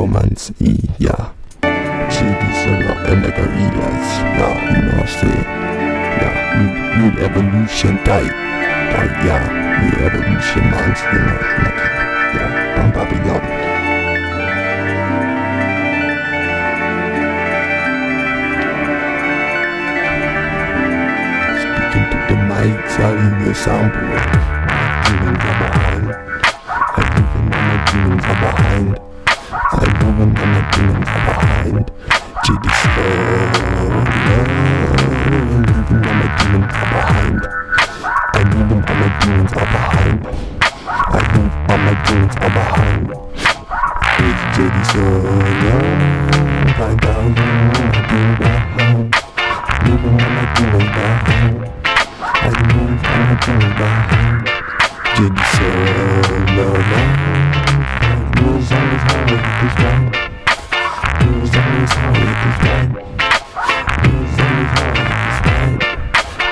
romance, yeah. Cities are not and the Gorillaz, yeah, you know what I'm? Yeah, new, new evolution type, type, yeah, new evolution monster, you know, like, yeah, from Babylon. Speaking to the soundboard, are behind. I even know my demons are behind. I when my demons are behind. JD slow, and even know my demons behind.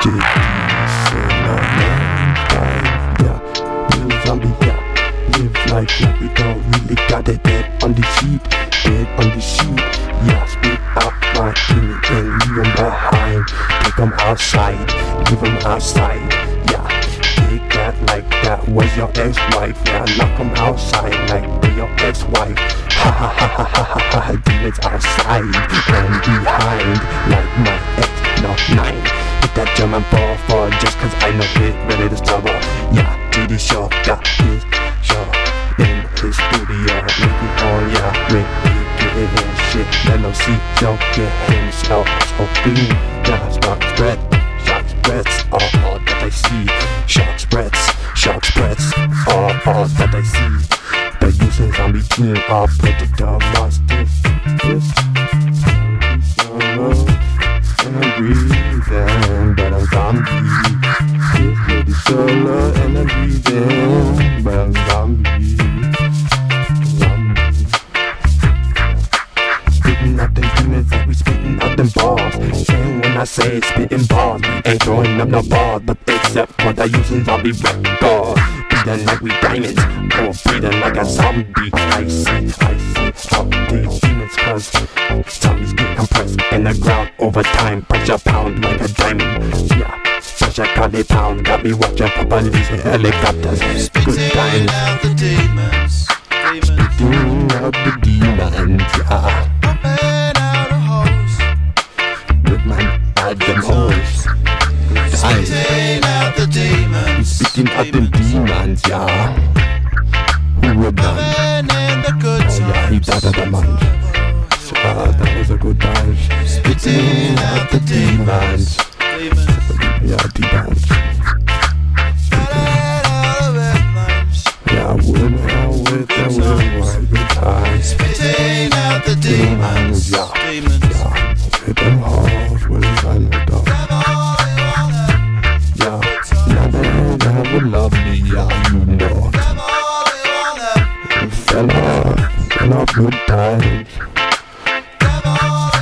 Solo, yeah. Like we don't really got dead on the sheet, dead on the sheet. Yeah, spit out my demon and leave 'em behind. Take 'em outside, leave 'em outside. Yeah, take that like that was your ex-wife. Yeah, knock 'em outside like your ex-wife. Ha ha ha ha ha ha ha. Demons outside and behind like my ex. No nine. That German ball for just cause I know ready to stop her. Yeah, JD Shaw got his show in his studio. Making on yeah, ready getting shit. Let no see don't get himself so clean. Yeah, spark spread, shock spreads, all, all that I see. Shock spreads, shock spreads, all, all that I see. The Houston Zombie team are predator monsters. Yes. Solo, and I'm breathing, but I'm solo, and I'm breathing, but Say spitting we ain't throwing up no balls, but except for the Houston Zombie record. Breathing like we diamonds, or breathing like a zombie. I see, I see out these demons, cause zombies get compressed in the ground over time. Pressure pound like a diamond. Yeah. Pressure got me pound, got me watching for police and helicopters. Good times. Yeah. Who would done? Living in the good Oh yeah, he died of the month. Ah, that was a good time. Spitting out the. Demons. Fella, good times. Grab all.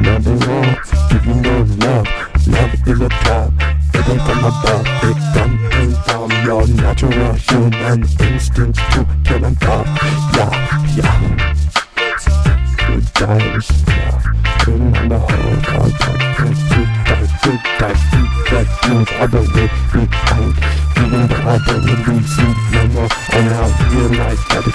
Nothing wrong, you no love. Love is a trap. It ain't from above, it comes from your natural human instincts to kill and pop. Yeah, yeah. Good times, yeah. The whole contact. Good, good times, good times. You that are the way behind. Even though I don't really see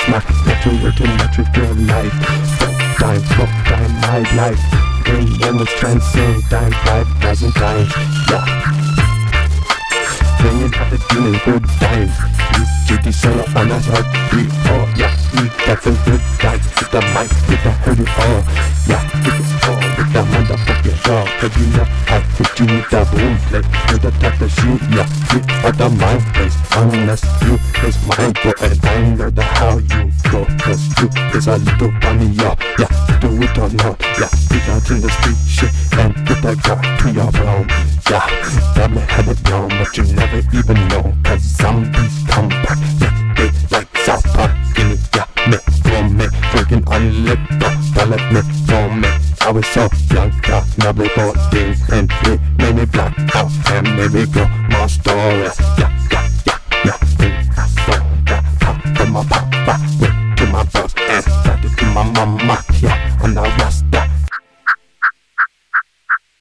realize that it's my natural to natural life. Fuck time, fuck time, my life. Game moments transcend time, five thousand times. Yeah. Bringing out the feeling good times. This GT solo on us we all yeah we got some good times with the mic with the hurt it all the boom play with the type of shoot yeah with all the mind place unless you is mine go and I know the how you go cause you is a little funny y'all yeah do it or not yeah we out in the street shit and get that girl to your realm yeah that man had it down but you never even know cause zombies come back yeah they like South Park it yeah me for me drinking on liquor dollar me for me I was so yeah 14 and it made me black out. And made me